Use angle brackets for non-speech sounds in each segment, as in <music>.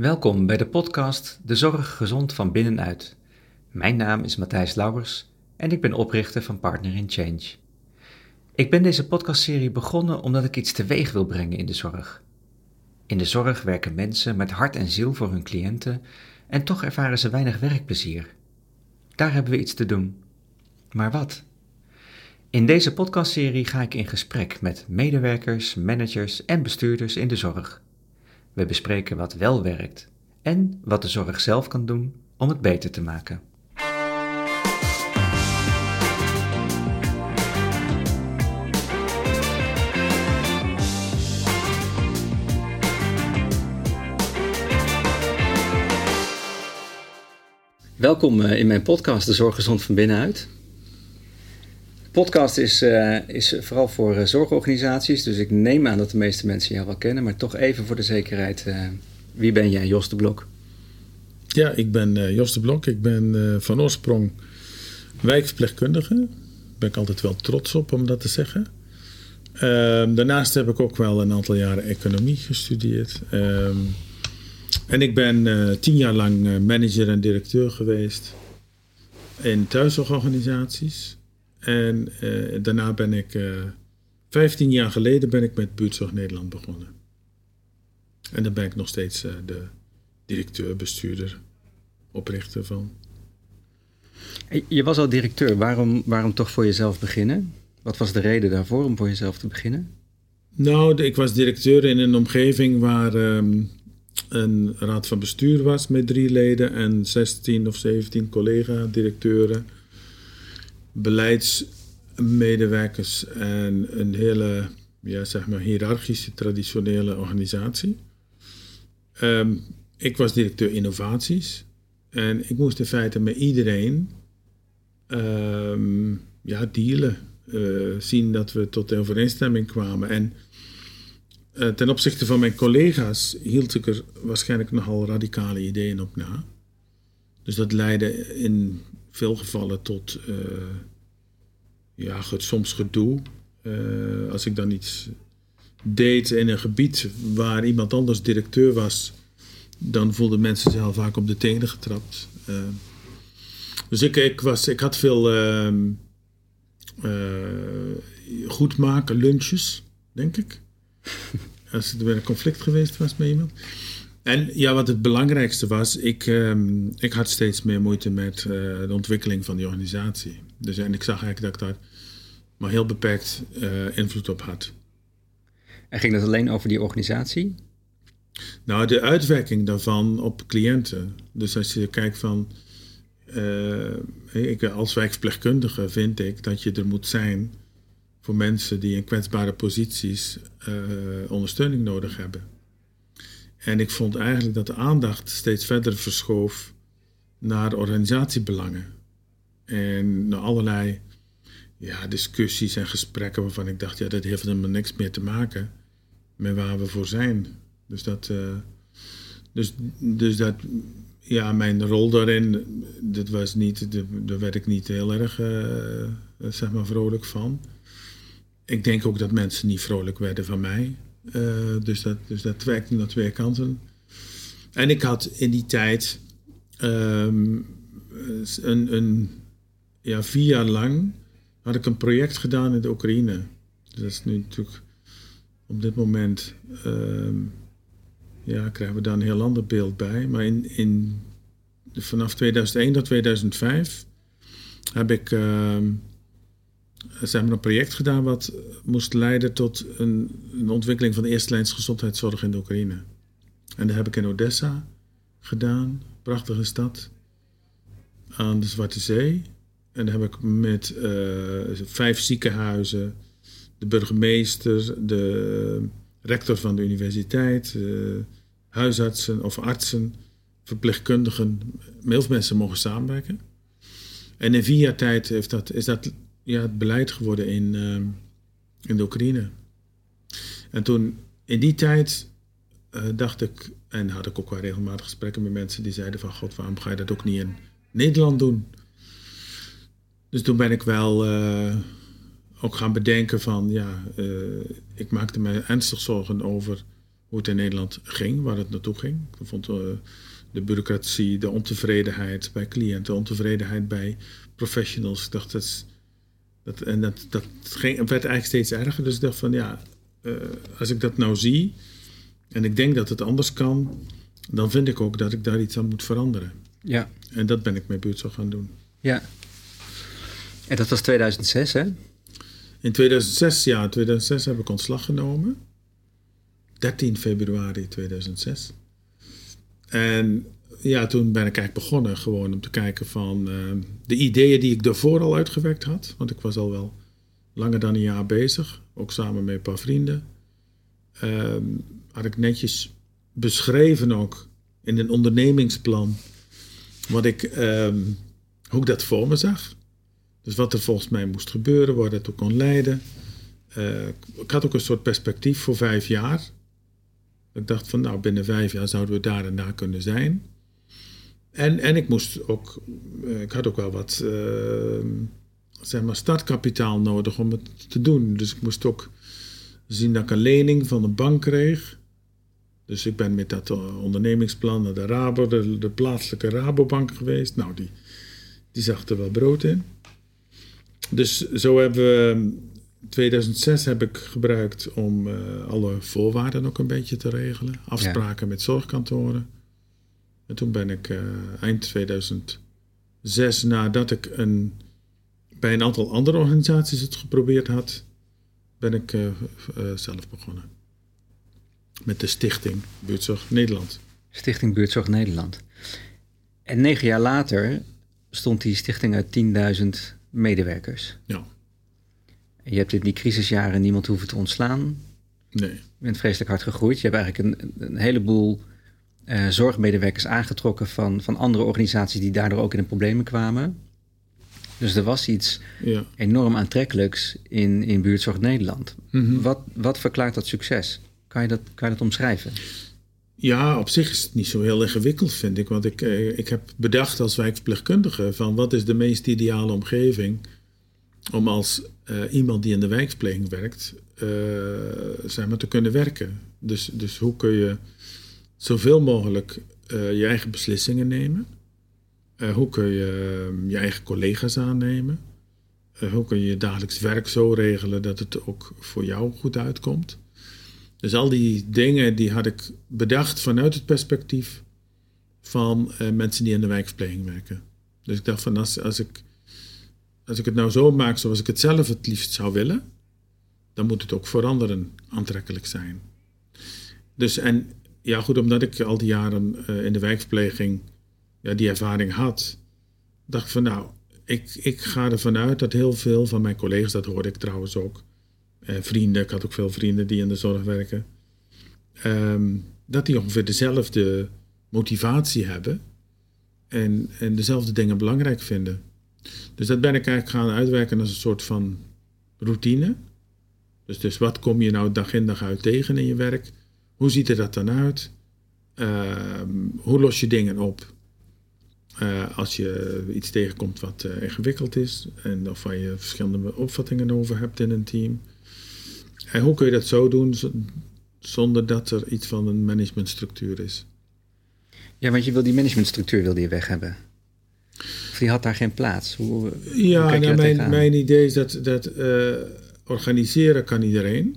Welkom bij de podcast De Zorg Gezond van Binnenuit. Mijn naam is Matthijs Lauwers en ik ben oprichter van Partner in Change. Ik ben deze podcastserie begonnen omdat ik iets teweeg wil brengen in de zorg. In de zorg werken mensen met hart en ziel voor hun cliënten en toch ervaren ze weinig werkplezier. Daar hebben we iets te doen. Maar wat? In deze podcastserie ga ik in gesprek met medewerkers, managers en bestuurders in de zorg. We bespreken wat wel werkt en wat de zorg zelf kan doen om het beter te maken. Welkom eh, in mijn podcast De Zorg Gezond van Binnenuit. Podcast is, uh, is vooral voor uh, zorgorganisaties, dus ik neem aan dat de meeste mensen jou wel kennen, maar toch even voor de zekerheid. Uh, wie ben jij, Jos de Blok? Ja, ik ben Jos de Blok. Ik ben van oorsprong wijkverpleegkundige. Daar ben ik altijd wel trots op om dat te zeggen. Ehm, daarnaast heb ik ook wel een aantal jaren economie gestudeerd. Ehm, en ik ben tien jaar lang manager en directeur geweest in thuiszorgorganisaties. En uh, daarna ben ik, uh, eh, 15 jaar geleden ben ik met Buurtzorg Nederland begonnen. En dan ben ik nog steeds uh, de directeur, bestuurder, oprichter van. Je was al directeur. Waarom, waarom toch voor jezelf beginnen? Wat was de reden daarvoor om voor jezelf te beginnen? Nou, ik was directeur in een omgeving waar um, een raad van bestuur was met drie leden en 16 of 17 collega-directeuren beleidsmedewerkers en een hele ja, zeg maar hiërarchische, traditionele organisatie. Ehm, ik was directeur innovaties en ik moest in feite met iedereen um, ja, dealen. Uh, zien dat we tot overeenstemming kwamen. En uh, ten opzichte van mijn collega's hield ik er waarschijnlijk nogal radicale ideeën op na. Dus dat leidde in veel gevallen tot uh, ja, soms gedoe. Uh, als ik dan iets deed in een gebied waar iemand anders directeur was, dan voelden mensen zich al vaak op de tenen getrapt. Uh, dus ik, ik, was, ik had veel uh, goed maken, lunches, denk ik. <laughs> Als er weer een conflict geweest was met iemand. En ja, wat het belangrijkste was, ik, um, ik had steeds meer moeite met uh, de ontwikkeling van die organisatie. Dus en ik zag eigenlijk dat ik daar maar heel beperkt uh, invloed op had. En ging dat alleen over die organisatie? Nou, de uitwerking daarvan op cliënten. Dus als je kijkt van. Uh, ik, als wijkverpleegkundige vind ik dat je er moet zijn voor mensen die in kwetsbare posities ondersteuning nodig hebben. En ik vond eigenlijk dat de aandacht steeds verder verschoof naar organisatiebelangen. En naar allerlei ja, discussies en gesprekken waarvan ik dacht, ja, dat heeft helemaal niks meer te maken met waar we voor zijn. Dus dat, uh, dus, dus dat, ja, mijn rol daarin, dat was niet, daar werd ik niet heel erg, uh, zeg maar, vrolijk van. Ik denk ook dat mensen niet vrolijk werden van mij. Uh, dus, dat, dus dat werkte naar twee kanten. En ik had in die tijd um, een, een, ja, vier jaar lang had ik een project gedaan in de Oekraïne. Dus dat is nu natuurlijk op dit moment um, ja, krijgen we daar een heel ander beeld bij. Maar in, in, vanaf 2001 tot 2005 heb ik um, zeg maar een project gedaan wat moest leiden tot een, een ontwikkeling van de eerste lijns gezondheidszorg in de Oekraïne. En dat heb ik in Odessa gedaan, prachtige stad, aan de Zwarte Zee. En daar heb ik met uh, vijf ziekenhuizen, de burgemeester, de rector van de universiteit, uh, huisartsen of artsen, verpleegkundigen, met mensen mogen samenwerken. En in vier jaar tijd heeft dat, is dat ja, het beleid geworden in, uh, in de Oekraïne. En toen, in die tijd, uh, dacht ik, en had ik ook wel regelmatig gesprekken met mensen die zeiden van, god, waarom ga je dat ook niet in Nederland doen? Dus toen ben ik wel uh, ook gaan bedenken van, ja, ik maakte me ernstig zorgen over hoe het in Nederland ging, waar het naartoe ging. Ik vond de bureaucratie, de ontevredenheid bij cliënten, ontevredenheid bij professionals. Ik dacht, dat dat, en dat, dat ging, werd eigenlijk steeds erger. Dus ik dacht van ja, uh, als ik dat nou zie en ik denk dat het anders kan, dan vind ik ook dat ik daar iets aan moet veranderen. Ja. En dat ben ik met buurtzorg gaan doen. Ja. En dat was 2006, hè? In 2006, ja, 2006 heb ik ontslag genomen. 13 februari 2006. En ja, toen ben ik eigenlijk begonnen gewoon om te kijken van uh, de ideeën die ik daarvoor al uitgewerkt had. Want ik was al wel langer dan een jaar bezig, ook samen met een paar vrienden. Uh, had ik netjes beschreven ook in een ondernemingsplan wat ik, uh, hoe ik dat voor me zag. Dus wat er volgens mij moest gebeuren, waar dat toe kon leiden. Uh, ik had ook een soort perspectief voor vijf jaar. Ik dacht van, nou, binnen vijf jaar zouden we daar en daar kunnen zijn. En, en ik moest ook, uh, ik had ook wel wat, uh, zeg maar, startkapitaal nodig om het te doen. Dus ik moest ook zien dat ik een lening van een bank kreeg. Dus ik ben met dat ondernemingsplan naar de Rabo, de, de plaatselijke Rabobank geweest. Nou, die, die zag er wel brood in. Dus zo hebben we 2006 heb ik gebruikt om uh, alle voorwaarden ook een beetje te regelen. Afspraken ja. met zorgkantoren. En toen ben ik uh, eind 2006, nadat ik een, bij een aantal andere organisaties het geprobeerd had, ben ik uh, zelf begonnen. Met de Stichting Buurtzorg Nederland. Stichting Buurtzorg Nederland. En negen jaar later stond die stichting uit 10.000 medewerkers. Ja. Je hebt in die crisisjaren niemand hoeven te ontslaan. Nee. Je bent vreselijk hard gegroeid. Je hebt eigenlijk een, een heleboel uh, zorgmedewerkers aangetrokken van, van andere organisaties die daardoor ook in de problemen kwamen. Dus er was iets ja. enorm aantrekkelijks in, in Buurtzorg Nederland. Mm -hmm. wat, wat verklaart dat succes? Kan je dat, kan je dat omschrijven? Ja, op zich is het niet zo heel ingewikkeld, vind ik. Want ik, eh, ik heb bedacht als wijkverpleegkundige van wat is de meest ideale omgeving om als uh, iemand die in de wijkverpleging werkt, uh, zeg maar, te kunnen werken. Dus, dus hoe kun je zoveel mogelijk uh, je eigen beslissingen nemen? hoe kun je je eigen collega's aannemen? hoe kun je je dagelijks werk zo regelen dat het ook voor jou goed uitkomt? Dus al die dingen die had ik bedacht vanuit het perspectief van mensen die in de wijkverpleging werken. Dus ik dacht van als, als ik als ik het nou zo maak zoals ik het zelf het liefst zou willen, dan moet het ook voor anderen aantrekkelijk zijn. Dus en ja, goed, omdat ik al die jaren uh, in de wijkverpleging ja, die ervaring had, dacht ik van nou, ik, ik ga ervan uit dat heel veel van mijn collega's, dat hoorde ik trouwens ook, eh, vrienden, ik had ook veel vrienden die in de zorg werken, um, dat die ongeveer dezelfde motivatie hebben en, en dezelfde dingen belangrijk vinden. Dus dat ben ik eigenlijk gaan uitwerken als een soort van routine. Dus, dus wat kom je nou dag in dag uit tegen in je werk? Hoe ziet er dat dan uit? Uh, hoe los je dingen op? Uh, als je iets tegenkomt wat uh, ingewikkeld is en of waar je verschillende opvattingen over hebt in een team. En hoe kun je dat zo doen zonder dat er iets van een managementstructuur is? Ja, want je wil die managementstructuur wil je weg hebben die had daar geen plaats? Hoe, ja, hoe nou, mijn, mijn idee is dat, dat uh, organiseren kan iedereen.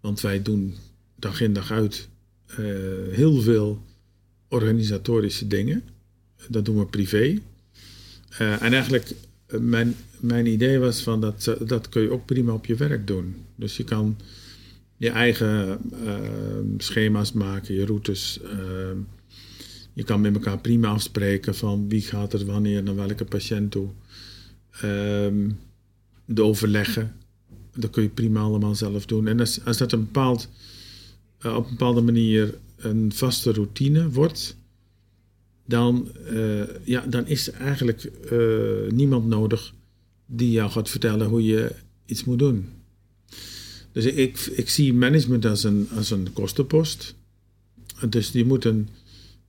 Want wij doen dag in dag uit uh, heel veel organisatorische dingen. Dat doen we privé. Uh, en eigenlijk, mijn, mijn idee was van dat, dat kun je ook prima op je werk doen. Dus je kan je eigen schema's maken, je routes je kan met elkaar prima afspreken van wie gaat er wanneer naar welke patiënt toe. Um, de overleggen, dat kun je prima allemaal zelf doen. En als, als dat een bepaald, op een bepaalde manier een vaste routine wordt, dan, uh, ja, dan is er eigenlijk uh, niemand nodig die jou gaat vertellen hoe je iets moet doen. Dus ik, ik zie management als een, als een kostenpost. Dus je moet een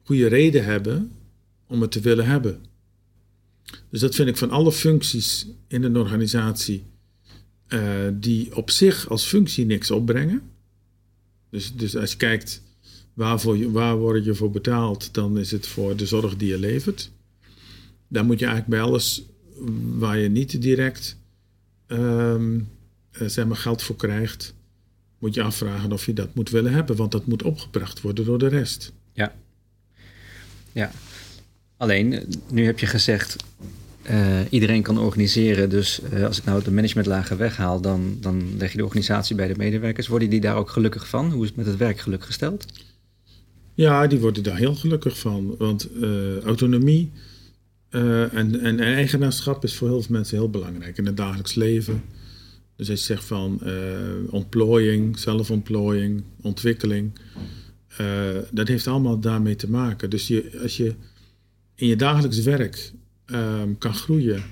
goede reden hebben om het te willen hebben. Dus dat vind ik van alle functies in een organisatie die op zich als functie niks opbrengen, Dus, dus als je kijkt je, waar word je voor betaald, dan is het voor de zorg die je levert. Dan moet je eigenlijk bij alles waar je niet direct um, zeg maar geld voor krijgt, moet je afvragen of je dat moet willen hebben, want dat moet opgebracht worden door de rest. Ja. Ja. Alleen, nu heb je gezegd, uh, iedereen kan organiseren. Dus uh, als ik nou de managementlagen weghaal, dan, dan leg je de organisatie bij de medewerkers. Worden die daar ook gelukkig van? Hoe is het met het werkgeluk gesteld? Ja, die worden daar heel gelukkig van. Want uh, autonomie en, en, eigenaarschap is voor heel veel mensen heel belangrijk in het dagelijks leven. Dus als je zegt van ontplooiing, zelfontplooiing, ontwikkeling. dat heeft allemaal daarmee te maken. Dus je, als je in je dagelijks werk um, kan groeien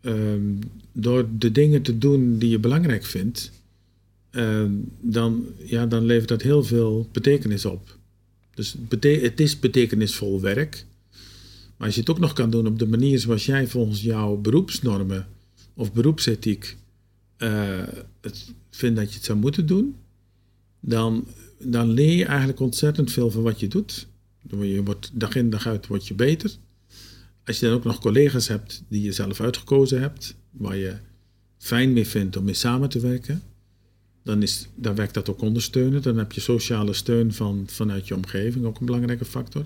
um, door de dingen te doen die je belangrijk vindt, um, dan, ja, dan levert dat heel veel betekenis op. Dus het is betekenisvol werk. Maar als je het ook nog kan doen op de manier zoals jij volgens jouw beroepsnormen of beroepsethiek uh, het vindt dat je het zou moeten doen, dan, dan leer je eigenlijk ontzettend veel van wat je doet. Je wordt, dag in dag uit word je beter. Als je dan ook nog collega's hebt die je zelf uitgekozen hebt, waar je fijn mee vindt om mee samen te werken, dan, is, dan werkt dat ook ondersteunen. Dan heb je sociale steun van, vanuit je omgeving, ook een belangrijke factor.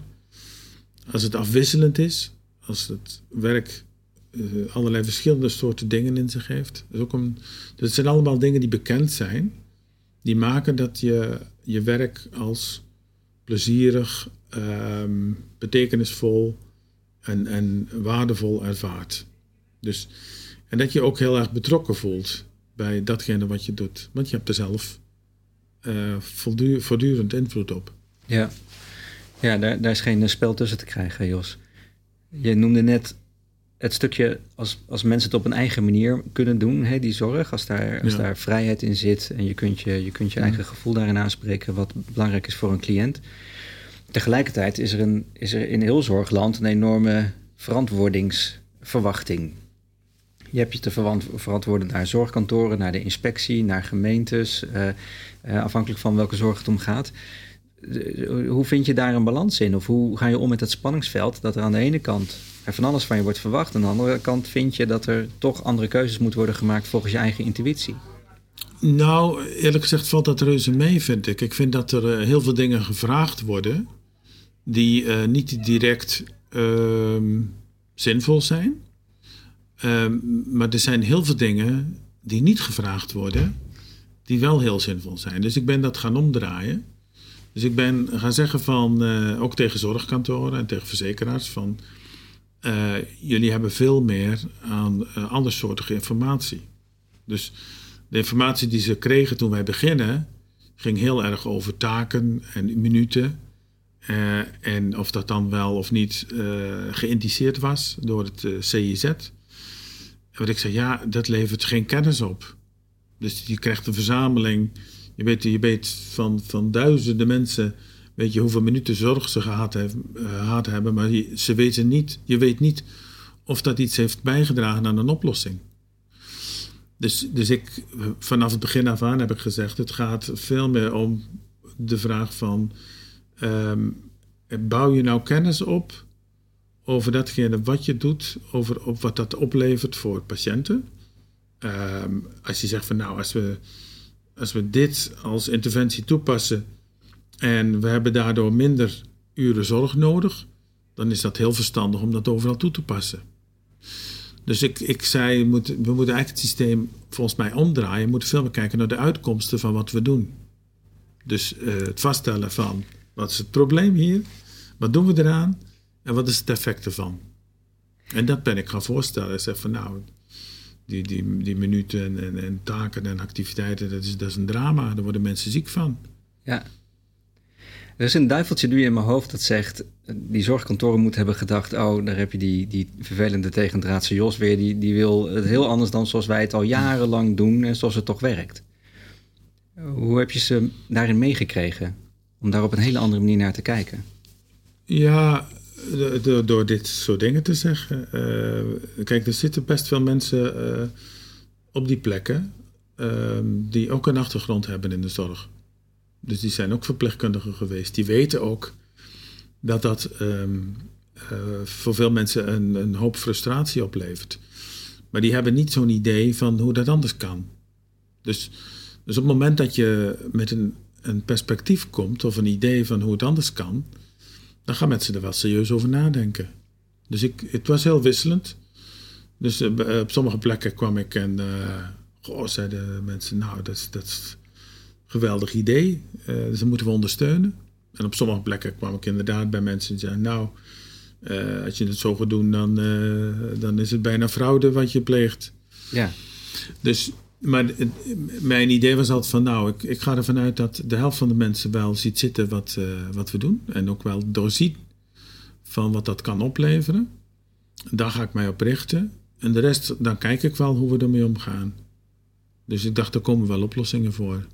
Als het afwisselend is, als het werk uh, allerlei verschillende soorten dingen in zich heeft. Dat, ook zijn allemaal dingen die bekend zijn, die maken dat je je werk als plezierig, um, betekenisvol, en, en waardevol ervaart. Dus, en dat je ook heel erg betrokken voelt bij datgene wat je doet. Want je hebt er zelf uh, voortdurend invloed op. Ja, ja daar, daar is geen spel tussen te krijgen, Jos. Je noemde net het stukje als, als mensen het op een eigen manier kunnen doen, hè, die zorg, als, daar, als daar vrijheid in zit en je kunt je, je, kunt je eigen gevoel daarin aanspreken, wat belangrijk is voor een cliënt. Tegelijkertijd is er, een, is er in heel zorgland een enorme verantwoordingsverwachting. Je hebt je te verantwoorden naar zorgkantoren, naar de inspectie, naar gemeentes, uh, uh, afhankelijk van welke zorg het om gaat. hoe vind je daar een balans in? Of hoe ga je om met het spanningsveld dat er aan de ene kant er van alles van je wordt verwacht, aan de andere kant vind je dat er toch andere keuzes moeten worden gemaakt volgens je eigen intuïtie? Nou, eerlijk gezegd valt dat reuze mee, vind ik. Ik vind dat er heel veel dingen gevraagd worden die uh, niet direct uh, zinvol zijn. Ehm, maar er zijn heel veel dingen die niet gevraagd worden, die wel heel zinvol zijn. Dus ik ben dat gaan omdraaien. Dus ik ben gaan zeggen van, uh, ook tegen zorgkantoren en tegen verzekeraars, van uh, jullie hebben veel meer aan andersoortige informatie. Dus de informatie die ze kregen toen wij beginnen, ging heel erg over taken en minuten uh, en of dat dan wel of niet uh, geïndiceerd was door het uh, CIZ. Wat ik zei, ja, dat levert geen kennis op. Dus je krijgt een verzameling. Je weet, je weet van, van duizenden mensen weet je hoeveel minuten zorg ze gehad hebben, maar je, ze weten niet, je weet niet of dat iets heeft bijgedragen aan een oplossing. Dus, dus ik, vanaf het begin af aan heb ik gezegd, het gaat veel meer om de vraag van Um, bouw je nou kennis op over datgene wat je doet, over op wat dat oplevert voor patiënten? Um, als je zegt van nou, als we, als we dit als interventie toepassen en we hebben daardoor minder uren zorg nodig, dan is dat heel verstandig om dat overal toe te passen. Dus ik, ik zei, we moeten, eigenlijk het systeem volgens mij omdraaien. We moeten veel meer kijken naar de uitkomsten van wat we doen. Dus uh, het vaststellen van wat is het probleem hier? Wat doen we eraan? En wat is het effect ervan? En dat ben ik gaan voorstellen. Ik zeg van nou, die, die, die minuten en, en, taken en activiteiten, dat is, dat is een drama. Daar worden mensen ziek van. Ja. Er is een duiveltje nu in mijn hoofd dat zegt... die zorgkantoren moeten hebben gedacht... oh, daar heb je die, die vervelende tegendraadse Jos weer... Die, die wil het heel anders dan zoals wij het al jarenlang doen... en zoals het toch werkt. Hoe heb je ze daarin meegekregen? Om daar op een hele andere manier naar te kijken? Ja, door, dit soort dingen te zeggen. Uh, kijk, er zitten best veel mensen uh, op die plekken uh, die ook een achtergrond hebben in de zorg. Dus die zijn ook verpleegkundigen geweest. Die weten ook dat dat ehm, eh, voor veel mensen een, een hoop frustratie oplevert. Maar die hebben niet zo'n idee van hoe dat anders kan. Dus, dus op het moment dat je met een, een perspectief komt of een idee van hoe het anders kan, dan gaan mensen er wel serieus over nadenken. Dus ik, het was heel wisselend. Dus eh, op sommige plekken kwam ik en uh, goh, zeiden mensen, nou, dat is, dat is een geweldig idee. Uh, dus dat moeten we ondersteunen. En op sommige plekken kwam ik inderdaad bij mensen die zeiden, nou, als je het zo gaat doen, dan, dan is het bijna fraude wat je pleegt. Ja. Dus, maar mijn idee was altijd van, nou, ik, ik ga ervan uit dat de helft van de mensen wel ziet zitten wat, wat we doen. En ook wel doorziet van wat dat kan opleveren. Daar ga ik mij op richten. En de rest, dan kijk ik wel hoe we ermee omgaan. Dus ik dacht, er komen wel oplossingen voor.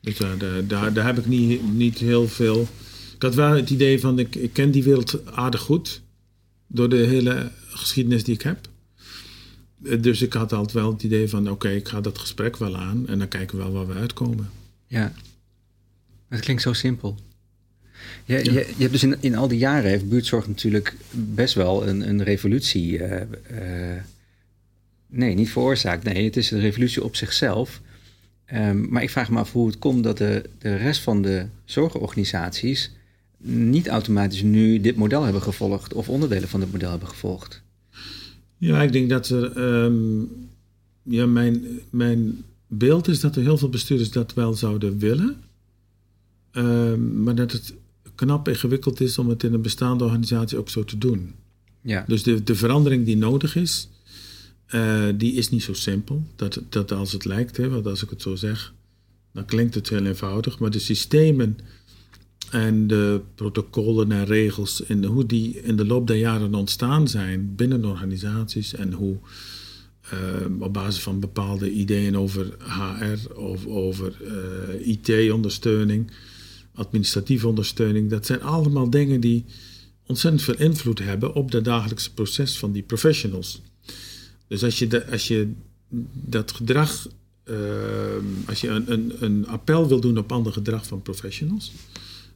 Dus daar, daar, daar heb ik niet, niet heel veel. Ik had wel het idee van, ik ken die wereld aardig goed. Door de hele geschiedenis die ik heb. Dus ik had altijd wel het idee van, oké, ik ga dat gesprek wel aan. En dan kijken we wel waar we uitkomen. Ja, het klinkt zo simpel. Je, je, je, hebt dus in, in al die jaren heeft buurtzorg natuurlijk best wel een, een revolutie. Uh, uh, nee, niet veroorzaakt. Nee, het is een revolutie op zichzelf. Um, maar ik vraag me af hoe het komt dat de, de rest van de zorgorganisaties niet automatisch nu dit model hebben gevolgd of onderdelen van dit model hebben gevolgd. Ja, ik denk dat er. Um, ja, mijn, mijn beeld is dat er heel veel bestuurders dat wel zouden willen. Um, maar dat het knap ingewikkeld is om het in een bestaande organisatie ook zo te doen. Ja. Dus de, de verandering die nodig is, uh, die is niet zo simpel. Dat, dat als het lijkt, hè, want als ik het zo zeg, dan klinkt het heel eenvoudig. Maar de systemen en de protocollen en regels en hoe die in de loop der jaren ontstaan zijn binnen organisaties en hoe uh, op basis van bepaalde ideeën over HR of over eh, IT-ondersteuning administratieve ondersteuning. Dat zijn allemaal dingen die ontzettend veel invloed hebben op het dagelijkse proces van die professionals. Dus als je, de, als je dat gedrag, uh, als je een, een, een, appel wil doen op ander gedrag van professionals,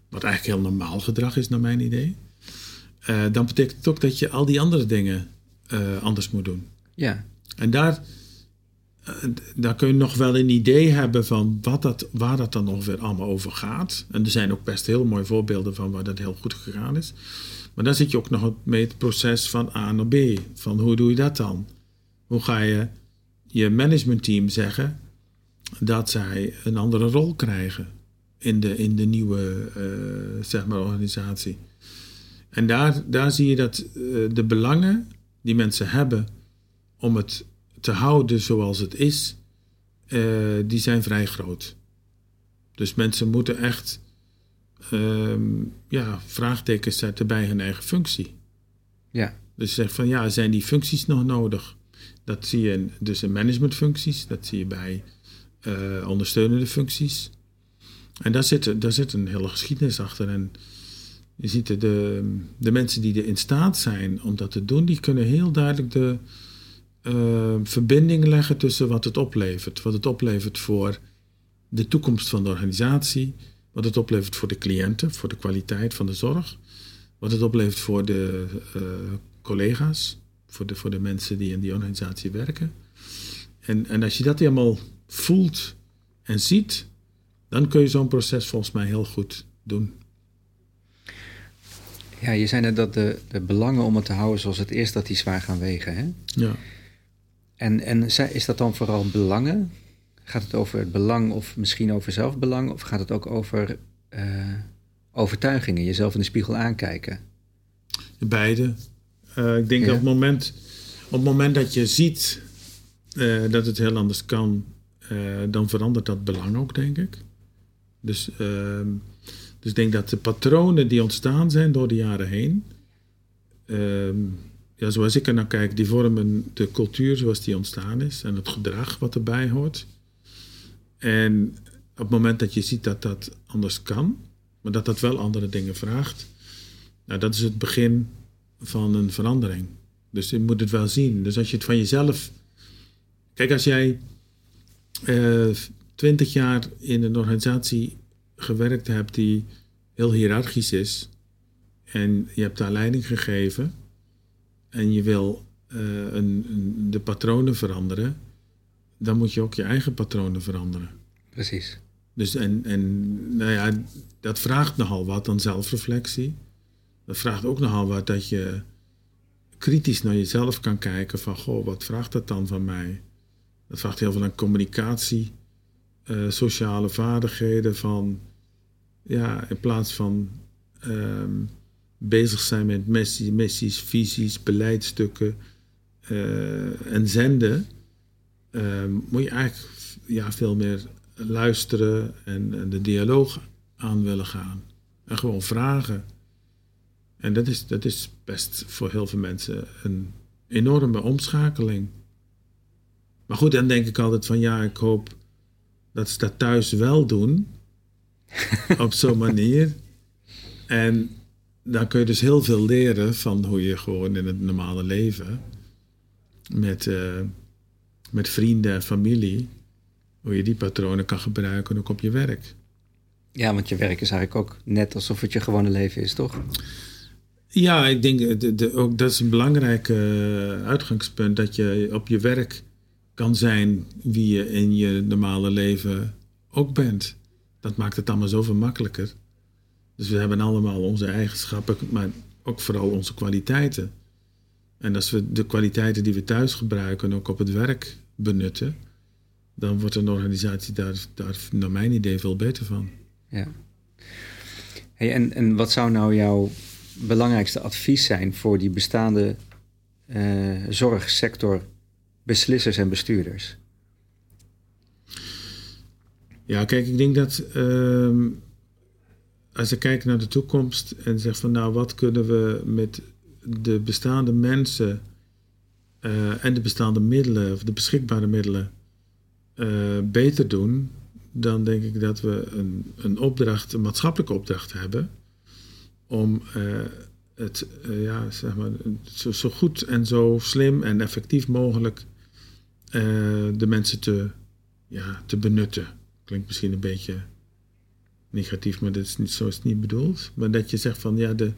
wat eigenlijk heel normaal gedrag is naar mijn idee, uh, dan betekent het ook dat je al die andere dingen uh, anders moet doen. Ja. En daar uh, daar kun je nog wel een idee hebben van wat dat, waar dat dan ongeveer allemaal over gaat. En er zijn ook best heel mooie voorbeelden van waar dat heel goed gegaan is. Maar dan zit je ook nog mee het proces van A naar B. Van hoe doe je dat dan? Hoe ga je je managementteam zeggen dat zij een andere rol krijgen in de, in de nieuwe uh, zeg maar, organisatie? En daar, daar zie je dat uh, de belangen die mensen hebben om het te houden zoals het is, uh, die zijn vrij groot. Dus mensen moeten echt uh, ja, vraagtekens zetten bij hun eigen functie. Ja. Dus zeg van ja, zijn die functies nog nodig? Dat zie je in, dus in managementfuncties, dat zie je bij uh, ondersteunende functies. En daar zit, daar zit een hele geschiedenis achter. En je ziet de, de, mensen die er in staat zijn om dat te doen, die kunnen heel duidelijk de, uh, verbinding leggen tussen wat het oplevert. Wat het oplevert voor de toekomst van de organisatie, wat het oplevert voor de cliënten, voor de kwaliteit van de zorg, wat het oplevert voor de uh, collega's, voor de, voor de mensen die in die organisatie werken. En, en als je dat helemaal voelt en ziet, dan kun je zo'n proces volgens mij heel goed doen. Ja, je zei net dat de, de belangen om het te houden zoals het is, dat die zwaar gaan wegen. Hè? Ja. En, en is dat dan vooral belangen? Gaat het over het belang of misschien over zelfbelang? Of gaat het ook over uh, overtuigingen, jezelf in de spiegel aankijken? Beide. Uh, ik denk ja. dat op het, moment, op het moment dat je ziet uh, dat het heel anders kan, dan verandert dat belang ook, denk ik. Dus, ehm, dus ik denk dat de patronen die ontstaan zijn door de jaren heen ehm, ja, zoals ik er naar kijk, die vormen de cultuur zoals die ontstaan is en het gedrag wat erbij hoort. En op het moment dat je ziet dat dat anders kan, maar dat dat wel andere dingen vraagt, nou, dat is het begin van een verandering. Dus je moet het wel zien. Dus als je het van jezelf. Kijk, als jij uh, twintig jaar in een organisatie gewerkt hebt die heel hiërarchisch is en je hebt daar leiding gegeven en je wil uh, een, een, de patronen veranderen, dan moet je ook je eigen patronen veranderen. Precies. Dus en, en nou ja, dat vraagt nogal wat aan zelfreflectie. Dat vraagt ook nogal wat dat je kritisch naar jezelf kan kijken van, goh, wat vraagt dat dan van mij? Dat vraagt heel veel aan communicatie, uh, sociale vaardigheden van, ja, in plaats van um, bezig zijn met missies, visies, beleidstukken uh, en zenden, uh, moet je eigenlijk ja, veel meer luisteren en, en, de dialoog aan willen gaan. En gewoon vragen. En dat is, dat is best voor heel veel mensen een enorme omschakeling. Maar goed, dan denk ik altijd van ja, ik hoop dat ze dat thuis wel doen. <laughs> op zo'n manier. En dan kun je dus heel veel leren van hoe je gewoon in het normale leven met, uh, met vrienden en familie, hoe je die patronen kan gebruiken ook op je werk. Ja, want je werk is eigenlijk ook net alsof het je gewone leven is, toch? Ja, ik denk de, de, ook dat is een belangrijk uh, uitgangspunt dat je op je werk kan zijn wie je in je normale leven ook bent. Dat maakt het allemaal zoveel makkelijker. Dus we hebben allemaal onze eigenschappen, maar ook vooral onze kwaliteiten. En als we de kwaliteiten die we thuis gebruiken ook op het werk benutten, dan wordt een organisatie daar, daar naar mijn idee veel beter van. Ja. Hey, en, en wat zou nou jouw belangrijkste advies zijn voor die bestaande uh, zorgsector beslissers en bestuurders? Ja, kijk, ik denk dat uh, als je kijkt naar de toekomst en zegt van nou, wat kunnen we met de bestaande mensen uh, en de bestaande middelen, of de beschikbare middelen, uh, beter doen, dan denk ik dat we een, een opdracht, een maatschappelijke opdracht hebben om uh, het ja, zeg maar, zo, goed en zo slim en effectief mogelijk de mensen te, ja, te benutten. Klinkt misschien een beetje negatief, maar dat is niet, zo is het niet bedoeld. Maar dat je zegt van ja, de,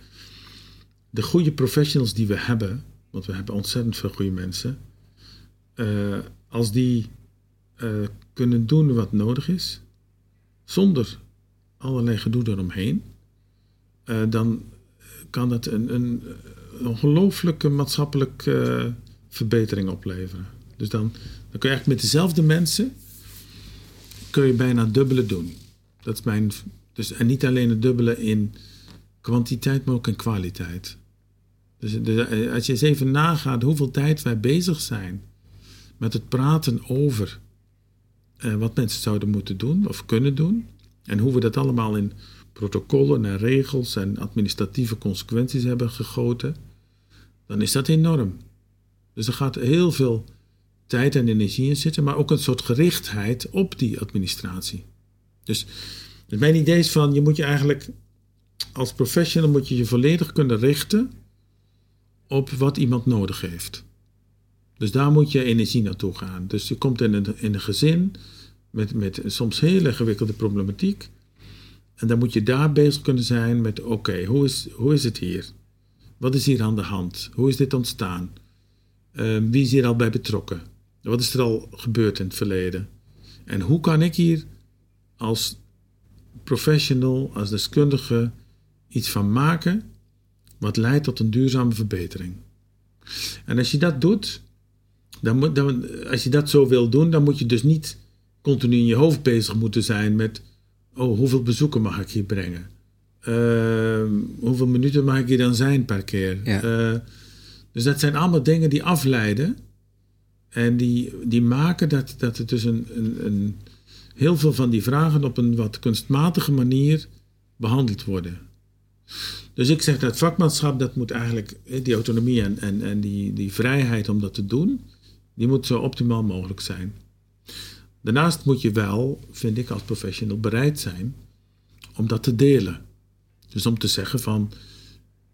de goede professionals die we hebben, want we hebben ontzettend veel goede mensen, uh, als die uh, kunnen doen wat nodig is, zonder allerlei gedoe eromheen, dan kan dat een, een ongelooflijke maatschappelijke verbetering opleveren. Dus dan, dan kun je eigenlijk met dezelfde mensen kun je bijna dubbele doen. Dat is mijn. Dus, en niet alleen het dubbele in kwantiteit, maar ook in kwaliteit. Dus, dus als je eens even nagaat hoeveel tijd wij bezig zijn met het praten over eh, wat mensen zouden moeten doen of kunnen doen. En hoe we dat allemaal in protocollen en regels en administratieve consequenties hebben gegoten. Dan is dat enorm. Dus er gaat heel veel tijd en energie in zitten, maar ook een soort gerichtheid op die administratie. Dus, dus mijn idee is van, je moet je eigenlijk als professional moet je je volledig kunnen richten op wat iemand nodig heeft. Dus daar moet je energie naartoe gaan. Dus je komt in een, in een gezin met, met soms heel ingewikkelde problematiek. En dan moet je daar bezig kunnen zijn met: oké, hoe, is, hoe is het hier? Wat is hier aan de hand? Hoe is dit ontstaan? Uh, wie is hier al bij betrokken? Wat is er al gebeurd in het verleden? En hoe kan ik hier als professional, als deskundige iets van maken wat leidt tot een duurzame verbetering? En als je dat doet, dan moet, dan, als je dat zo wil doen, dan moet je dus niet continu in je hoofd bezig moeten zijn met: oh, hoeveel bezoeken mag ik hier brengen? Uh, hoeveel minuten mag ik hier dan zijn per keer? Ja. Uh, dus dat zijn allemaal dingen die afleiden en die, die maken dat, dat het dus een, een, een, heel veel van die vragen op een wat kunstmatige manier behandeld worden. Dus ik zeg dat vakmanschap, dat moet eigenlijk, die autonomie en, en, en die, die vrijheid om dat te doen, die moet zo optimaal mogelijk zijn. Daarnaast moet je wel, vind ik als professional, bereid zijn om dat te delen. Dus om te zeggen van,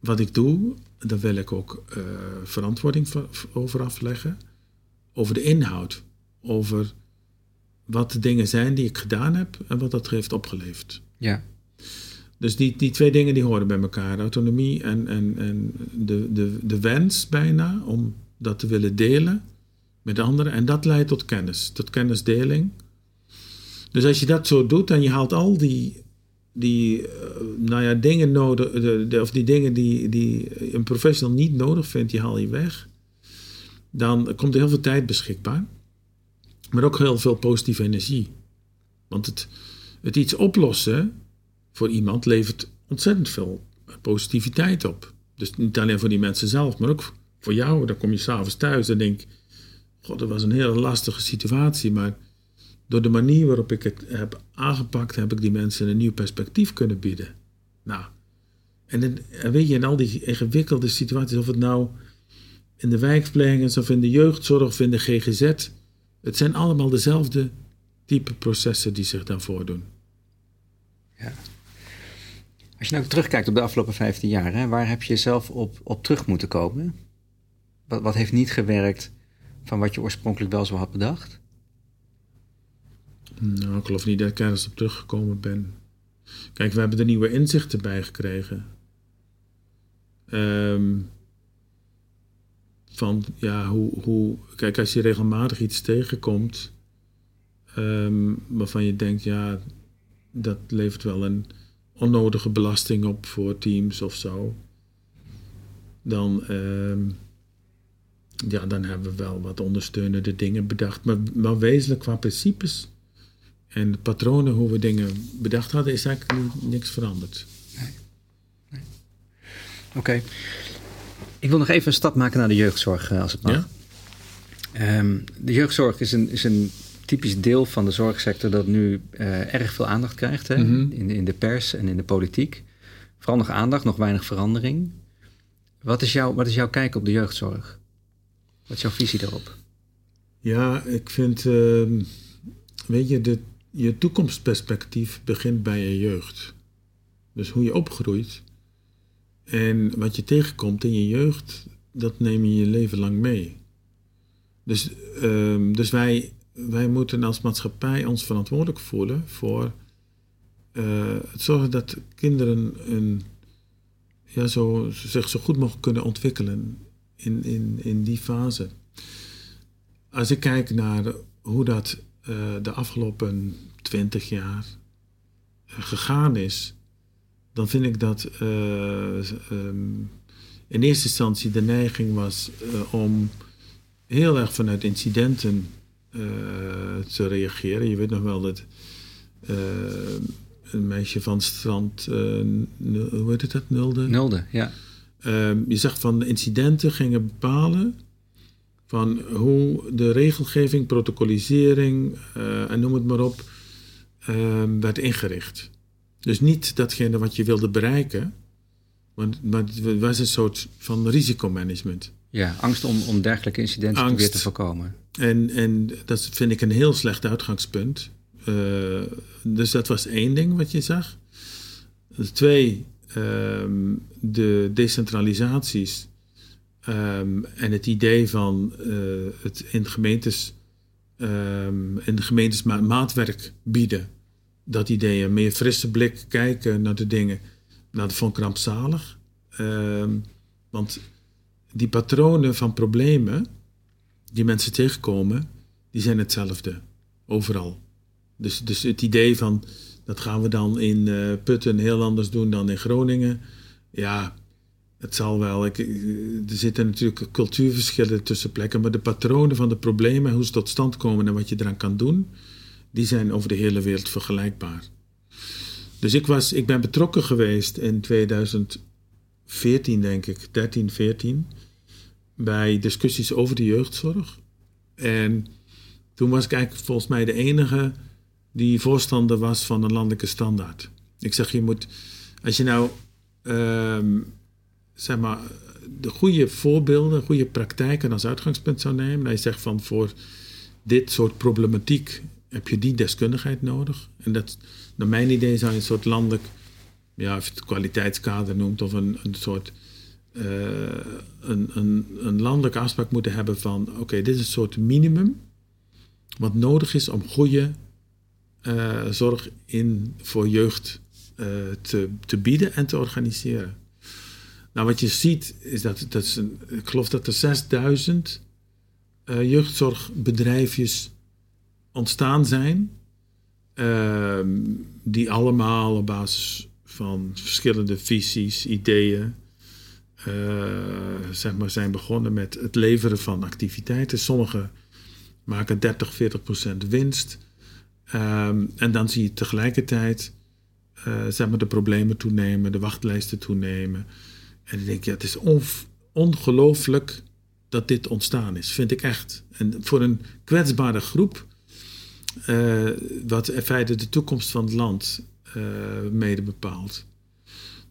wat ik doe, daar wil ik ook uh, verantwoording over afleggen over de inhoud, over wat de dingen zijn die ik gedaan heb en wat dat heeft opgeleverd. Ja. Dus die, die twee dingen die horen bij elkaar. Autonomie en, en, en de, de, de wens bijna om dat te willen delen met anderen. En dat leidt tot kennis, tot kennisdeling. Dus als je dat zo doet en je haalt al die, die uh, nou ja, dingen nodig, de, de, of die dingen die, die een professional niet nodig vindt, die haal je weg. Dan komt er heel veel tijd beschikbaar. Maar ook heel veel positieve energie. Want het, het iets oplossen voor iemand levert ontzettend veel positiviteit op. Dus niet alleen voor die mensen zelf, maar ook voor jou. Dan kom je s'avonds thuis en denk: God, dat was een hele lastige situatie. Maar door de manier waarop ik het heb aangepakt, heb ik die mensen een nieuw perspectief kunnen bieden. Nou, en, weet je, in al die ingewikkelde situaties, of het nou in de wijkverpleging is, of in de jeugdzorg, of in de GGZ, het zijn allemaal dezelfde type processen die zich dan voordoen. Ja. Als je nou terugkijkt op de afgelopen 15 jaar, hè, waar heb je zelf op, op terug moeten komen? Wat, wat heeft niet gewerkt van wat je oorspronkelijk wel zo had bedacht? Nou, ik geloof niet dat ik ergens op teruggekomen ben. Kijk, we hebben er nieuwe inzichten bij gekregen. Ehm, van ja, hoe, hoe. Kijk, als je regelmatig iets tegenkomt. Um, waarvan je denkt, ja, dat levert wel een onnodige belasting op voor teams of zo. Dan, ehm, ja, dan hebben we wel wat ondersteunende dingen bedacht. Maar, maar wezenlijk qua principes en patronen hoe we dingen bedacht hadden, is eigenlijk niks veranderd. Nee. nee. Oké. Ik wil nog even een stap maken naar de jeugdzorg, eh, als het mag. Ja? Ehm, de jeugdzorg is een, is een typisch deel van de zorgsector dat nu uh, erg veel aandacht krijgt hè? Mhm. in, in de pers en in de politiek. Vooral nog aandacht, nog weinig verandering. Wat is, jouw, wat is jouw kijk op de jeugdzorg? Wat is jouw visie daarop? Ja, ik vind, uh, weet je, de, je toekomstperspectief begint bij je jeugd. Dus hoe je opgroeit en wat je tegenkomt in je jeugd, dat neem je je leven lang mee. Dus, uh, dus wij wij moeten als maatschappij ons verantwoordelijk voelen voor uh, het zorgen dat kinderen een, ja, zo, zich zo goed mogelijk kunnen ontwikkelen in, in, in die fase. Als ik kijk naar hoe dat uh, de afgelopen twintig jaar uh, gegaan is, dan vind ik dat um, in eerste instantie de neiging was om heel erg vanuit incidenten uh, te reageren. Je weet nog wel dat een meisje van het strand, hoe heet het dat, Nulde? Nulde, ja. Ehm, je zag van de incidenten gingen bepalen van hoe de regelgeving, protocolisering en noem het maar op, ehm, werd ingericht. Dus niet datgene wat je wilde bereiken, maar, maar het was een soort van risicomanagement. Ja, angst om, om dergelijke incidenten weer te voorkomen. En, en dat vind ik een heel slecht uitgangspunt. Uh, dus dat was één ding wat je zag. Twee, um, de decentralisaties um, en het idee van uh, het in gemeentes, um, in de gemeentes ma maatwerk bieden. Dat idee, een meer frisse blik kijken naar de dingen. Nou, dat vond ik rampzalig. want die patronen van problemen die mensen tegenkomen, die zijn hetzelfde. Overal. Dus, dus het idee van dat gaan we dan in uh, Putten heel anders doen dan in Groningen. Ja, het zal wel. Ik, er zitten natuurlijk cultuurverschillen tussen plekken, maar de patronen van de problemen, hoe ze tot stand komen en wat je eraan kan doen, die zijn over de hele wereld vergelijkbaar. Dus ik, was, ik ben betrokken geweest in 2014, denk ik, 13, 14 bij discussies over de jeugdzorg. En toen was ik eigenlijk volgens mij de enige die voorstander was van een landelijke standaard. Ik zeg, je moet, als je nou, ehm, zeg maar, de goede voorbeelden, goede praktijken als uitgangspunt zou nemen, dan je zegt van voor dit soort problematiek heb je die deskundigheid nodig. En dat, naar mijn idee zou je een soort landelijk, ja, of je het kwaliteitskader noemt, of een, een soort uh, een, een, een landelijke afspraak moeten hebben van: oké, dit is een soort minimum. wat nodig is om goede uh, zorg in, voor jeugd uh, te, te bieden en te organiseren. Nou, wat je ziet is dat, dat is een, ik geloof dat er 6000 uh, jeugdzorgbedrijfjes ontstaan zijn, ehm, die allemaal op basis van verschillende visies, ideeën, zeg maar zijn begonnen met het leveren van activiteiten. Sommige maken 30, 40 procent winst. Um, en dan zie je tegelijkertijd uh, zeg maar de problemen toenemen, de wachtlijsten toenemen. En dan denk ja, het is ongelooflijk dat dit ontstaan is, vind ik echt. En voor een kwetsbare groep, wat in feite de toekomst van het land uh, mede bepaalt.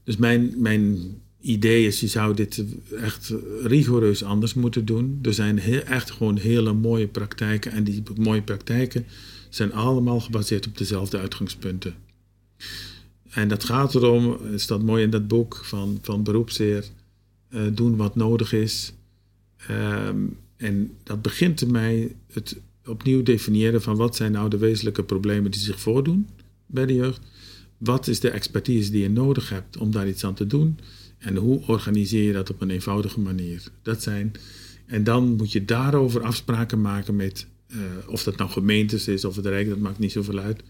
Dus mijn, mijn idee is, je zou dit echt rigoureus anders moeten doen. Er zijn heel, echt gewoon hele mooie praktijken en die mooie praktijken zijn allemaal gebaseerd op dezelfde uitgangspunten. En dat gaat erom, is dat mooi in dat boek van, van beroepsheer, uh, doen wat nodig is. Um, en dat begint mij het opnieuw definiëren van wat zijn nou de wezenlijke problemen die zich voordoen bij de jeugd. Wat is de expertise die je nodig hebt om daar iets aan te doen? En hoe organiseer je dat op een eenvoudige manier? Dat zijn, en dan moet je daarover afspraken maken met uh, of dat nou gemeentes is of het Rijk, dat maakt niet zoveel uit.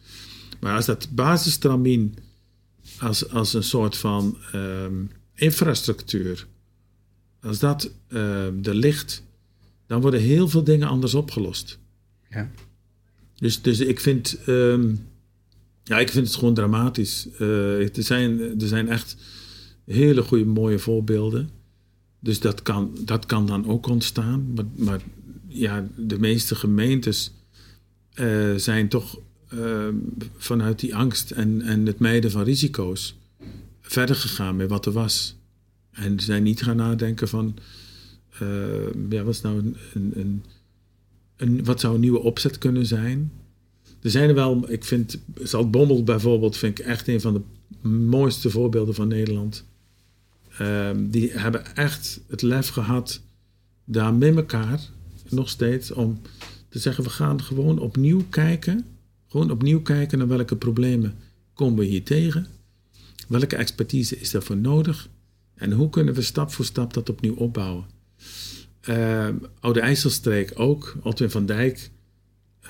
Maar als dat basistramien als, als een soort van um, infrastructuur, als dat uh, er ligt, dan worden heel veel dingen anders opgelost. Ja. Dus, dus ik vind, um, ja, ik vind het gewoon dramatisch. Er, zijn, er zijn echt hele goede, mooie voorbeelden. Dus dat kan, dat kan dan ook ontstaan. Maar, maar ja, de meeste gemeentes uh, zijn toch uh, vanuit die angst en, en het mijden van risico's verder gegaan met wat er was. En zijn niet gaan nadenken van, uh, ja, wat, is nou een, een, wat zou een nieuwe opzet kunnen zijn? Er zijn er wel, ik vind, Zaltbommel bijvoorbeeld, vind ik echt een van de mooiste voorbeelden van Nederland. Uh, die hebben echt het lef gehad daar met elkaar nog steeds om te zeggen: we gaan gewoon opnieuw kijken. Gewoon opnieuw kijken naar welke problemen komen we hier tegen. Welke expertise is daarvoor nodig? En hoe kunnen we stap voor stap dat opnieuw opbouwen? Uh, Oude IJsselstreek ook. Altwin van Dijk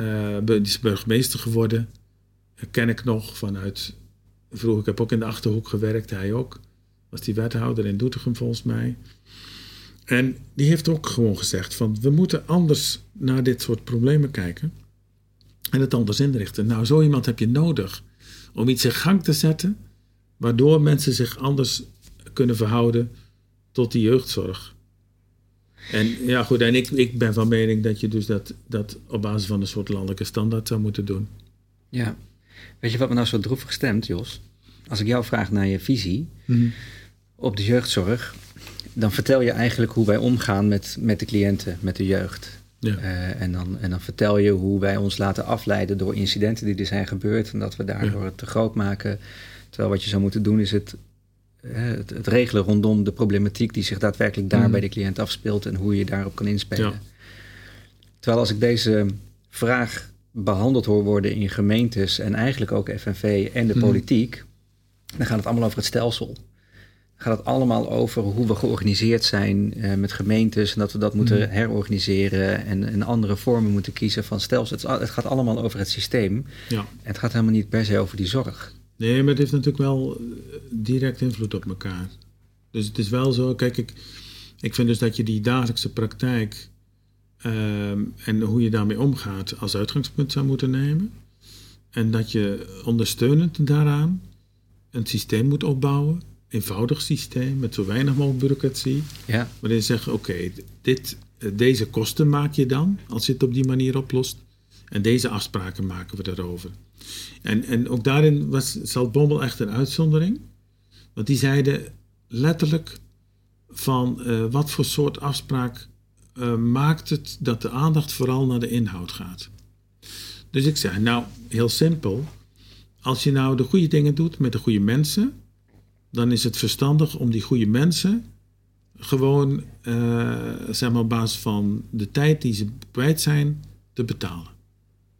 uh, die is burgemeester geworden. Ken ik nog vanuit... Vroeger, ik heb ook in de Achterhoek gewerkt, hij ook. Was die wethouder in Doetinchem volgens mij. En die heeft ook gewoon gezegd van we moeten anders naar dit soort problemen kijken en het anders inrichten. Nou, zo iemand heb je nodig om iets in gang te zetten waardoor mensen zich anders kunnen verhouden tot die jeugdzorg. En ja, goed, en ik, ik ben van mening dat je dus dat, dat op basis van een soort landelijke standaard zou moeten doen. Ja, weet je wat me nou zo droevig stemt, Jos? Als ik jou vraag naar je visie mm op de jeugdzorg, dan vertel je eigenlijk hoe wij omgaan met, met de cliënten, met de jeugd. Ja. Uh, en, dan, en dan vertel je hoe wij ons laten afleiden door incidenten die er zijn gebeurd en dat we daardoor het te groot maken. Terwijl wat je zou moeten doen is het, het, het, regelen rondom de problematiek die zich daadwerkelijk daar mm. bij de cliënt afspeelt en hoe je daarop kan inspelen. Ja. Terwijl als ik deze vraag behandeld hoor worden in gemeentes en eigenlijk ook FNV en de mm. politiek, dan gaat het allemaal over het stelsel gaat het allemaal over hoe we georganiseerd zijn uh, met gemeentes en dat we dat moeten mm. herorganiseren en, en, andere vormen moeten kiezen van stelsels. Het, het, gaat allemaal over het systeem. Ja. En het gaat helemaal niet per se over die zorg. Nee, maar het heeft natuurlijk wel eh, direct invloed op elkaar. Dus het is wel zo, kijk, ik, ik vind dus dat je die dagelijkse praktijk uh, en hoe je daarmee omgaat als uitgangspunt zou moeten nemen. En dat je ondersteunend daaraan een systeem moet opbouwen eenvoudig systeem met zo weinig mogelijk bureaucratie. Ja. Waarin je zegt, oké, dit, eh, deze kosten maak je dan als je het op die manier oplost. En deze afspraken maken we daarover. En, en ook daarin was Zaltbommel echt een uitzondering. Want die zeiden letterlijk van uh, wat voor soort afspraak uh, maakt het dat de aandacht vooral naar de inhoud gaat. Dus ik zei, nou, heel simpel. Als je nou de goede dingen doet met de goede mensen, dan is het verstandig om die goede mensen gewoon, uh, zeg maar, op basis van de tijd die ze kwijt zijn, te betalen.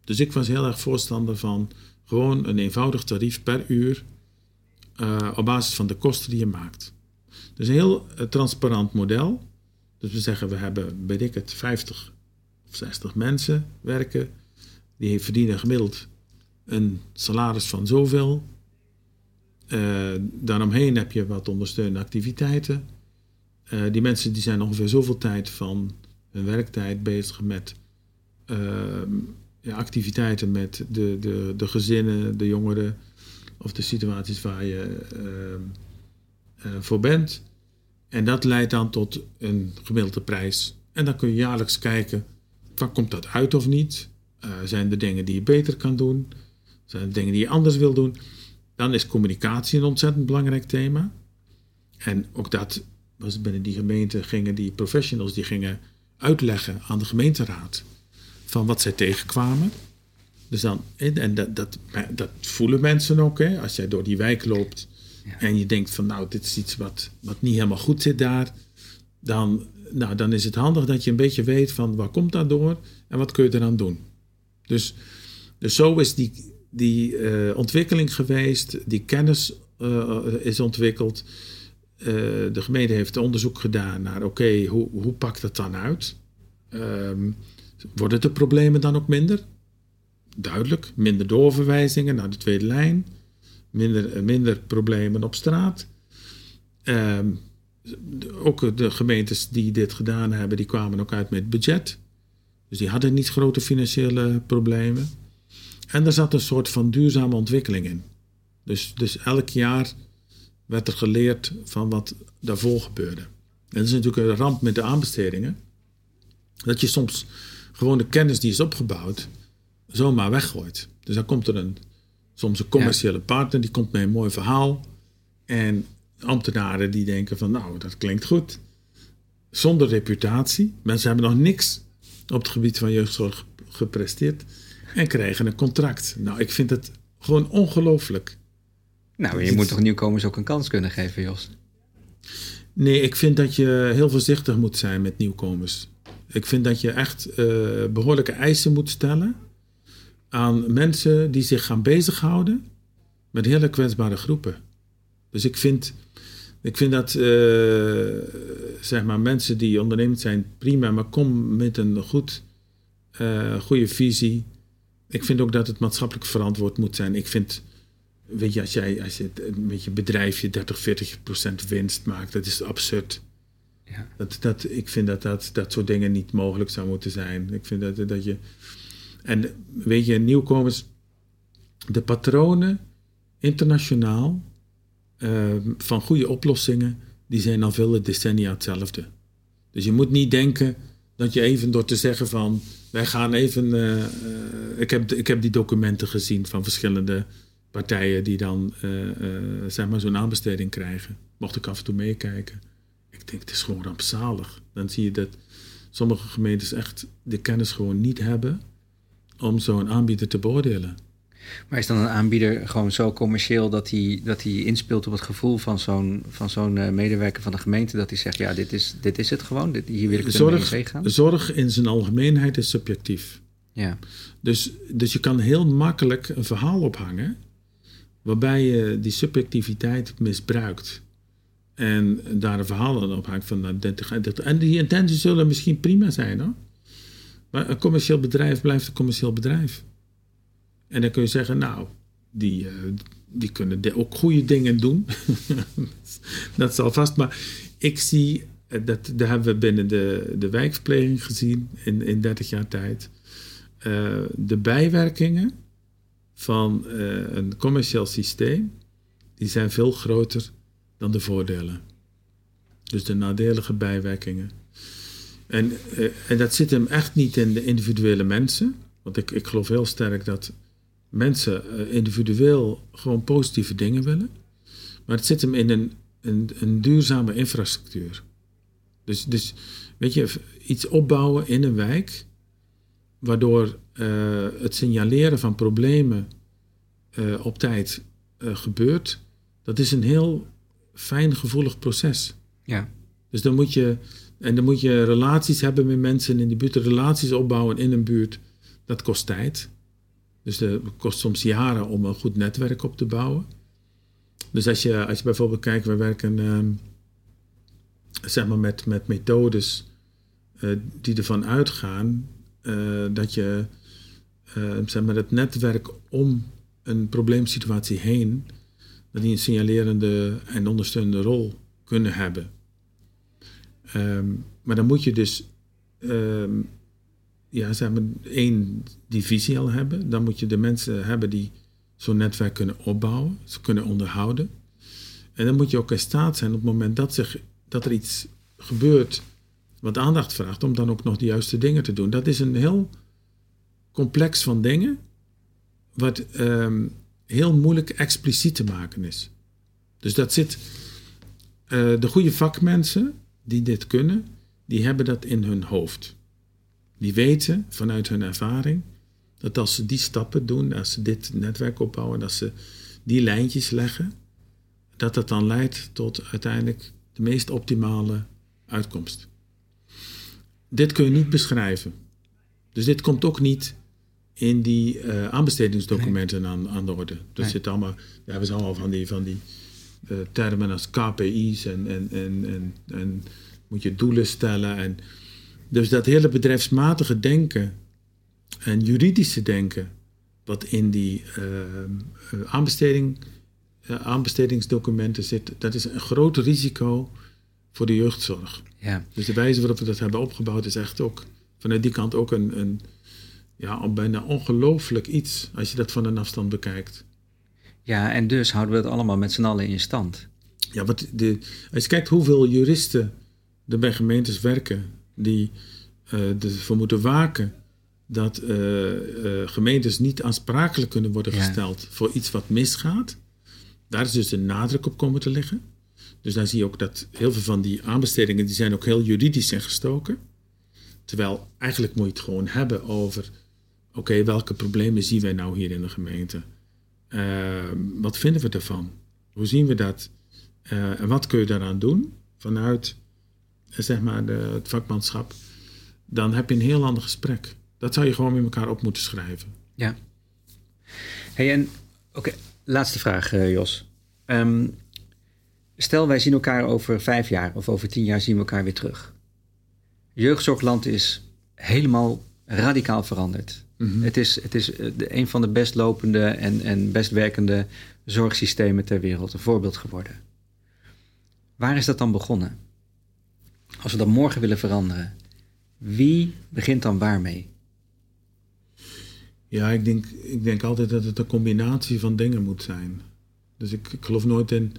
Dus ik was heel erg voorstander van gewoon een eenvoudig tarief per uur uh, op basis van de kosten die je maakt. Dus een heel uh, transparant model. Dus we zeggen, we hebben, weet ik het, 50 of 60 mensen werken. Die verdienen gemiddeld een salaris van zoveel. Uh, daaromheen heb je wat ondersteunende activiteiten. Die mensen die zijn ongeveer zoveel tijd van hun werktijd bezig met uh, ja, activiteiten met de, de, de gezinnen, de jongeren of de situaties waar je voor bent. En dat leidt dan tot een gemiddelde prijs. En dan kun je jaarlijks kijken, van komt dat uit of niet? zijn er dingen die je beter kan doen? Zijn er dingen die je anders wil doen? Dan is communicatie een ontzettend belangrijk thema. En ook dat was binnen die gemeente gingen die professionals die gingen uitleggen aan de gemeenteraad van wat zij tegenkwamen. Dus dan, en dat, dat, dat voelen mensen ook, hè? als jij door die wijk loopt en je denkt van nou, dit is iets wat, wat niet helemaal goed zit daar, dan, nou, dan is het handig dat je een beetje weet van waar komt dat door en wat kun je eraan doen. Dus, dus zo is die, die uh, ontwikkeling geweest, die kennis uh, is ontwikkeld. Uh, de gemeente heeft onderzoek gedaan naar, oké, hoe, hoe pakt dat dan uit? Um, worden de problemen dan ook minder? Duidelijk, minder doorverwijzingen naar de tweede lijn, minder, minder problemen op straat. Um, ook de gemeentes die dit gedaan hebben, die kwamen ook uit met budget. Dus die hadden niet grote financiële problemen. En er zat een soort van duurzame ontwikkeling in. Dus, dus elk jaar werd er geleerd van wat daarvoor gebeurde. En dat is natuurlijk een ramp met de aanbestedingen. Dat je soms gewoon de kennis die is opgebouwd zomaar weggooit. Dus dan komt er een, soms een commerciële partner, die komt met een mooi verhaal. En ambtenaren die denken van nou, dat klinkt goed. Zonder reputatie. Mensen hebben nog niks op het gebied van jeugdzorg gepresteerd en krijgen een contract. Nou, ik vind het gewoon ongelooflijk. Nou, je moet toch nieuwkomers ook een kans kunnen geven, Jos? Nee, ik vind dat je heel voorzichtig moet zijn met nieuwkomers. Ik vind dat je echt uh, behoorlijke eisen moet stellen aan mensen die zich gaan bezighouden met hele kwetsbare groepen. Dus ik vind, ik vind dat uh, zeg maar mensen die ondernemend zijn prima, maar kom met een goed, uh, goede visie ik vind ook dat het maatschappelijk verantwoord moet zijn. Ik vind, weet je, als jij als je met je bedrijfje 30, 40 procent winst maakt, dat is absurd. Dat, dat, ik vind dat, dat dat soort dingen niet mogelijk zou moeten zijn. Ik vind dat, dat je. En weet je, nieuwkomers, de patronen internationaal uh, van goede oplossingen, die zijn al vele decennia hetzelfde. Dus je moet niet denken dat je even door te zeggen van wij gaan even. Uh, ik, heb, ik heb die documenten gezien van verschillende partijen die dan uh, zeg maar zo'n aanbesteding krijgen. Mocht ik af en toe meekijken. Ik denk, het is gewoon rampzalig. Dan zie je dat sommige gemeentes echt de kennis gewoon niet hebben om zo'n aanbieder te beoordelen. Maar is dan een aanbieder gewoon zo commercieel dat hij, dat hij inspeelt op het gevoel van zo'n, van zo'n uh, medewerker van de gemeente? Dat hij zegt, ja, dit is, dit is het gewoon, dit, hier wil ik zorg, mee gaan? Zorg in zijn algemeenheid is subjectief. Ja. Dus, dus je kan heel makkelijk een verhaal ophangen waarbij je die subjectiviteit misbruikt. En daar een verhaal aan ophangt van nou, En die intenties zullen misschien prima zijn hoor. Maar een commercieel bedrijf blijft een commercieel bedrijf. En dan kun je zeggen, nou, die, uh, die kunnen ook goede dingen doen. <laughs> dat zal vast. Maar ik zie, eh, dat, dat hebben we binnen de, de wijkverpleging gezien in, in 30 jaar tijd. Uh, de bijwerkingen van een commercieel systeem, die zijn veel groter dan de voordelen. Dus de nadelige bijwerkingen. En, uh, en dat zit hem echt niet in de individuele mensen. Want ik, ik geloof heel sterk dat mensen uh, individueel gewoon positieve dingen willen. Maar het zit hem in een, een, een duurzame infrastructuur. Dus, dus weet je, iets opbouwen in een wijk, waardoor uh, het signaleren van problemen op tijd gebeurt, dat is een heel fijn, gevoelig proces. Ja. Dus dan moet je, en dan moet je relaties hebben met mensen in die buurt, relaties opbouwen in een buurt, dat kost tijd. Dus het kost soms jaren om een goed netwerk op te bouwen. Dus als je, als je bijvoorbeeld kijkt, we werken ehm, zeg maar met, met methodes uh, die ervan uitgaan uh, dat je uh, zeg maar het netwerk om een probleemsituatie heen, dat die een signalerende en ondersteunende rol kunnen hebben. Um, maar dan moet je dus um, ja, zeg maar één divisie al hebben. Dan moet je de mensen hebben die zo'n netwerk kunnen opbouwen, ze kunnen onderhouden. En dan moet je ook in staat zijn op het moment dat, zich, dat er iets gebeurt wat aandacht vraagt, om dan ook nog de juiste dingen te doen. Dat is een heel complex van dingen, wat um, heel moeilijk expliciet te maken is. Dus dat zit. Uh, de goede vakmensen die dit kunnen, die hebben dat in hun hoofd. Die weten vanuit hun ervaring dat als ze die stappen doen, als ze dit netwerk opbouwen, als ze die lijntjes leggen, dat dat dan leidt tot uiteindelijk de meest optimale uitkomst. Dit kun je niet beschrijven. Dus dit komt ook niet in die uh, aanbestedingsdocumenten aan, aan de orde. Dat zit allemaal, ja, we zijn allemaal van die, van die uh, termen als KPI's en, en, en, en, en moet je doelen stellen. En, dus dat hele bedrijfsmatige denken en juridische denken, wat in die uh, aanbesteding, aanbestedingsdocumenten zit, dat is een groot risico voor de jeugdzorg. Ja. Dus de wijze waarop we dat hebben opgebouwd is echt ook vanuit die kant ook een, een ja, bijna ongelooflijk iets als je dat van een afstand bekijkt. Ja, en dus houden we het allemaal met z'n allen in stand. Ja, de, als je kijkt hoeveel juristen er bij gemeentes werken die uh, ervoor moeten waken dat uh, uh, gemeentes niet aansprakelijk kunnen worden gesteld voor iets wat misgaat. Daar is dus de nadruk op komen te liggen. Dus dan zie je ook dat heel veel van die aanbestedingen die zijn ook heel juridisch ingestoken. Terwijl eigenlijk moet je het gewoon hebben over oké, welke problemen zien wij nou hier in de gemeente? Uh, wat vinden we ervan? Hoe zien we dat? Uh, en wat kun je daaraan doen vanuit zeg maar de, het vakmanschap? Dan heb je een heel ander gesprek. Dat zou je gewoon met elkaar op moeten schrijven. Ja. Hey, en oké, laatste vraag, uh, Jos. Um, stel, wij zien elkaar over vijf jaar of over tien jaar zien we elkaar weer terug. Jeugdzorgland is helemaal radicaal veranderd. Mhm. Het is, het is eh, een van de best lopende en, en best werkende zorgsystemen ter wereld, een voorbeeld geworden. Waar is dat dan begonnen? Als we dat morgen willen veranderen, wie begint dan waarmee? Ja, ik denk, ik denk altijd dat het een combinatie van dingen moet zijn. Dus ik, ik geloof nooit in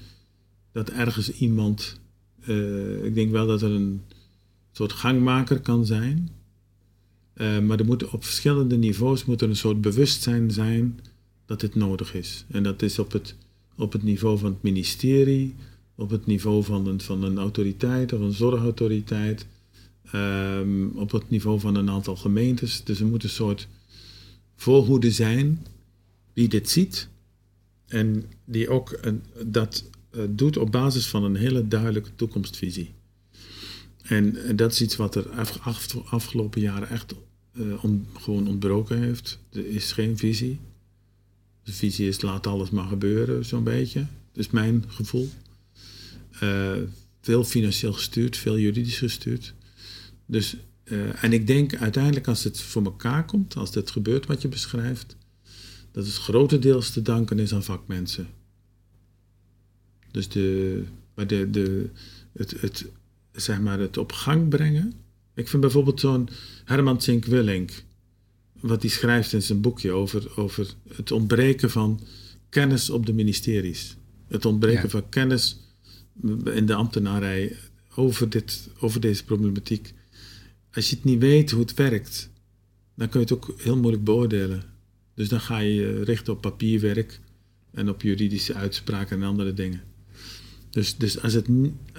dat ergens iemand. Uh, ik denk wel dat er een soort gangmaker kan zijn. Uh, maar er moet op verschillende niveaus moet er een soort bewustzijn zijn dat dit nodig is. En dat is op het, op het niveau van het ministerie, op het niveau van een, van een autoriteit of een zorgautoriteit, um, op het niveau van een aantal gemeentes. Dus er moet een soort voorhoede zijn die dit ziet en die ook een, dat uh, doet op basis van een hele duidelijke toekomstvisie. En dat is iets wat er af, afgelopen jaren echt on, gewoon ontbroken heeft. Er is geen visie. De visie is laat alles maar gebeuren, zo'n beetje. Dat is mijn gevoel. Uh, veel financieel gestuurd, veel juridisch gestuurd. Dus, en ik denk uiteindelijk als het voor elkaar komt, als dit gebeurt wat je beschrijft, dat het grotendeels te danken is aan vakmensen. Dus de, de, de, het, het, zeg maar het op gang brengen. Ik vind bijvoorbeeld zo'n Herman Zink Willink, wat hij schrijft in zijn boekje over, over het ontbreken van kennis op de ministeries. Het ontbreken van kennis in de ambtenarij over, dit, over deze problematiek. Als je het niet weet hoe het werkt, dan kun je het ook heel moeilijk beoordelen. Dus dan ga je je richten op papierwerk en op juridische uitspraken en andere dingen. Dus, dus als, het,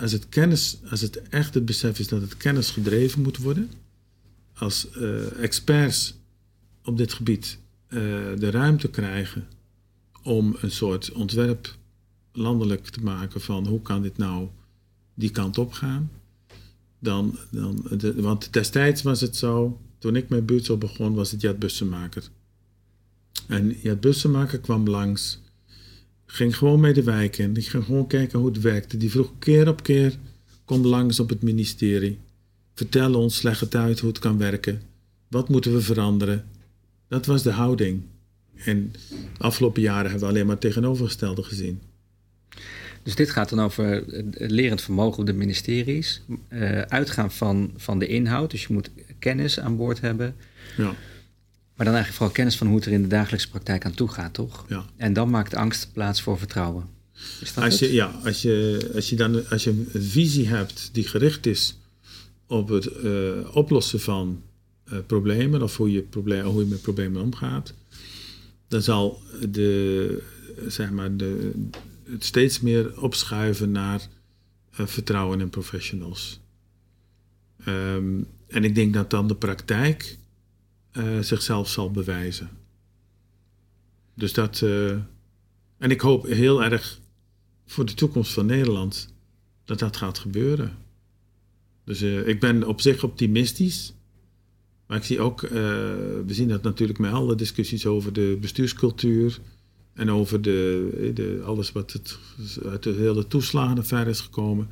als het kennis, als het echt het besef is dat het kennis gedreven moet worden, als uh, experts op dit gebied uh, de ruimte krijgen om een soort ontwerp landelijk te maken van hoe kan dit nou die kant op gaan, dan, dan want destijds was het zo, toen ik mijn buurtzorg begon, was het Jet Bussenmaker. En ja, bussenmaker kwam langs, ging gewoon mee de wijk in. Die ging gewoon kijken hoe het werkte. Die vroeg keer op keer, kom langs op het ministerie. Vertel ons, leg het uit hoe het kan werken. Wat moeten we veranderen? Dat was de houding. En de afgelopen jaren hebben we alleen maar het tegenovergestelde gezien. Dus dit gaat dan over lerend vermogen op de ministeries. Uh, uitgaan van, van de inhoud. Dus je moet kennis aan boord hebben. Ja. Maar dan eigenlijk vooral kennis van hoe het er in de dagelijkse praktijk aan toe gaat, toch? Ja. En dan maakt angst plaats voor vertrouwen. Is dat Als het? je, ja, als je, als je dan als je een visie hebt die gericht is op het eh, oplossen van eh, problemen of hoe je, probleem, hoe je met problemen omgaat, dan zal de, zeg maar de, het steeds meer opschuiven naar eh, vertrouwen in professionals. Ehm, en ik denk dat dan de praktijk eh, zichzelf zal bewijzen. Dus dat. eh, en ik hoop heel erg voor de toekomst van Nederland dat dat gaat gebeuren. Dus eh, ik ben op zich optimistisch. Maar ik zie ook, we zien dat natuurlijk met alle discussies over de bestuurscultuur. En over de, de, alles wat het, uit de hele toeslagenaffaire is gekomen.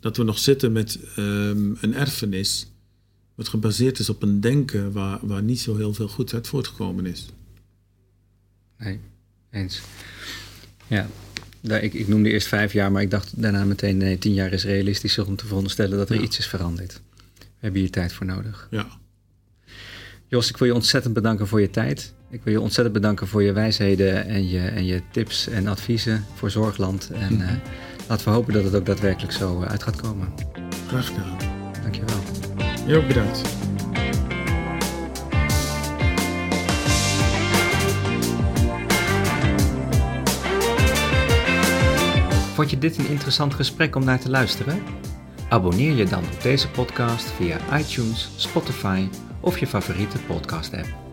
Dat we nog zitten met ehm, een erfenis. Wat gebaseerd is op een denken waar, waar niet zo heel veel goeds uit voortgekomen is. Nee, eens. Ja, ik, ik noemde eerst vijf jaar, maar ik dacht daarna meteen... nee, tien jaar is realistisch om te veronderstellen dat er Ja. iets is veranderd. We hebben hier tijd voor nodig. Ja, Jos, ik wil je ontzettend bedanken voor je tijd. Ik wil je ontzettend bedanken voor je wijsheden en je, en je tips en adviezen voor Zorgland. En eh, laten we hopen dat het ook daadwerkelijk zo eh, uit gaat komen. graag gedaan. Dankjewel. Ook bedankt. Vond je dit een interessant gesprek om naar te luisteren? Abonneer je dan op deze podcast via iTunes, Spotify of je favoriete podcast-app.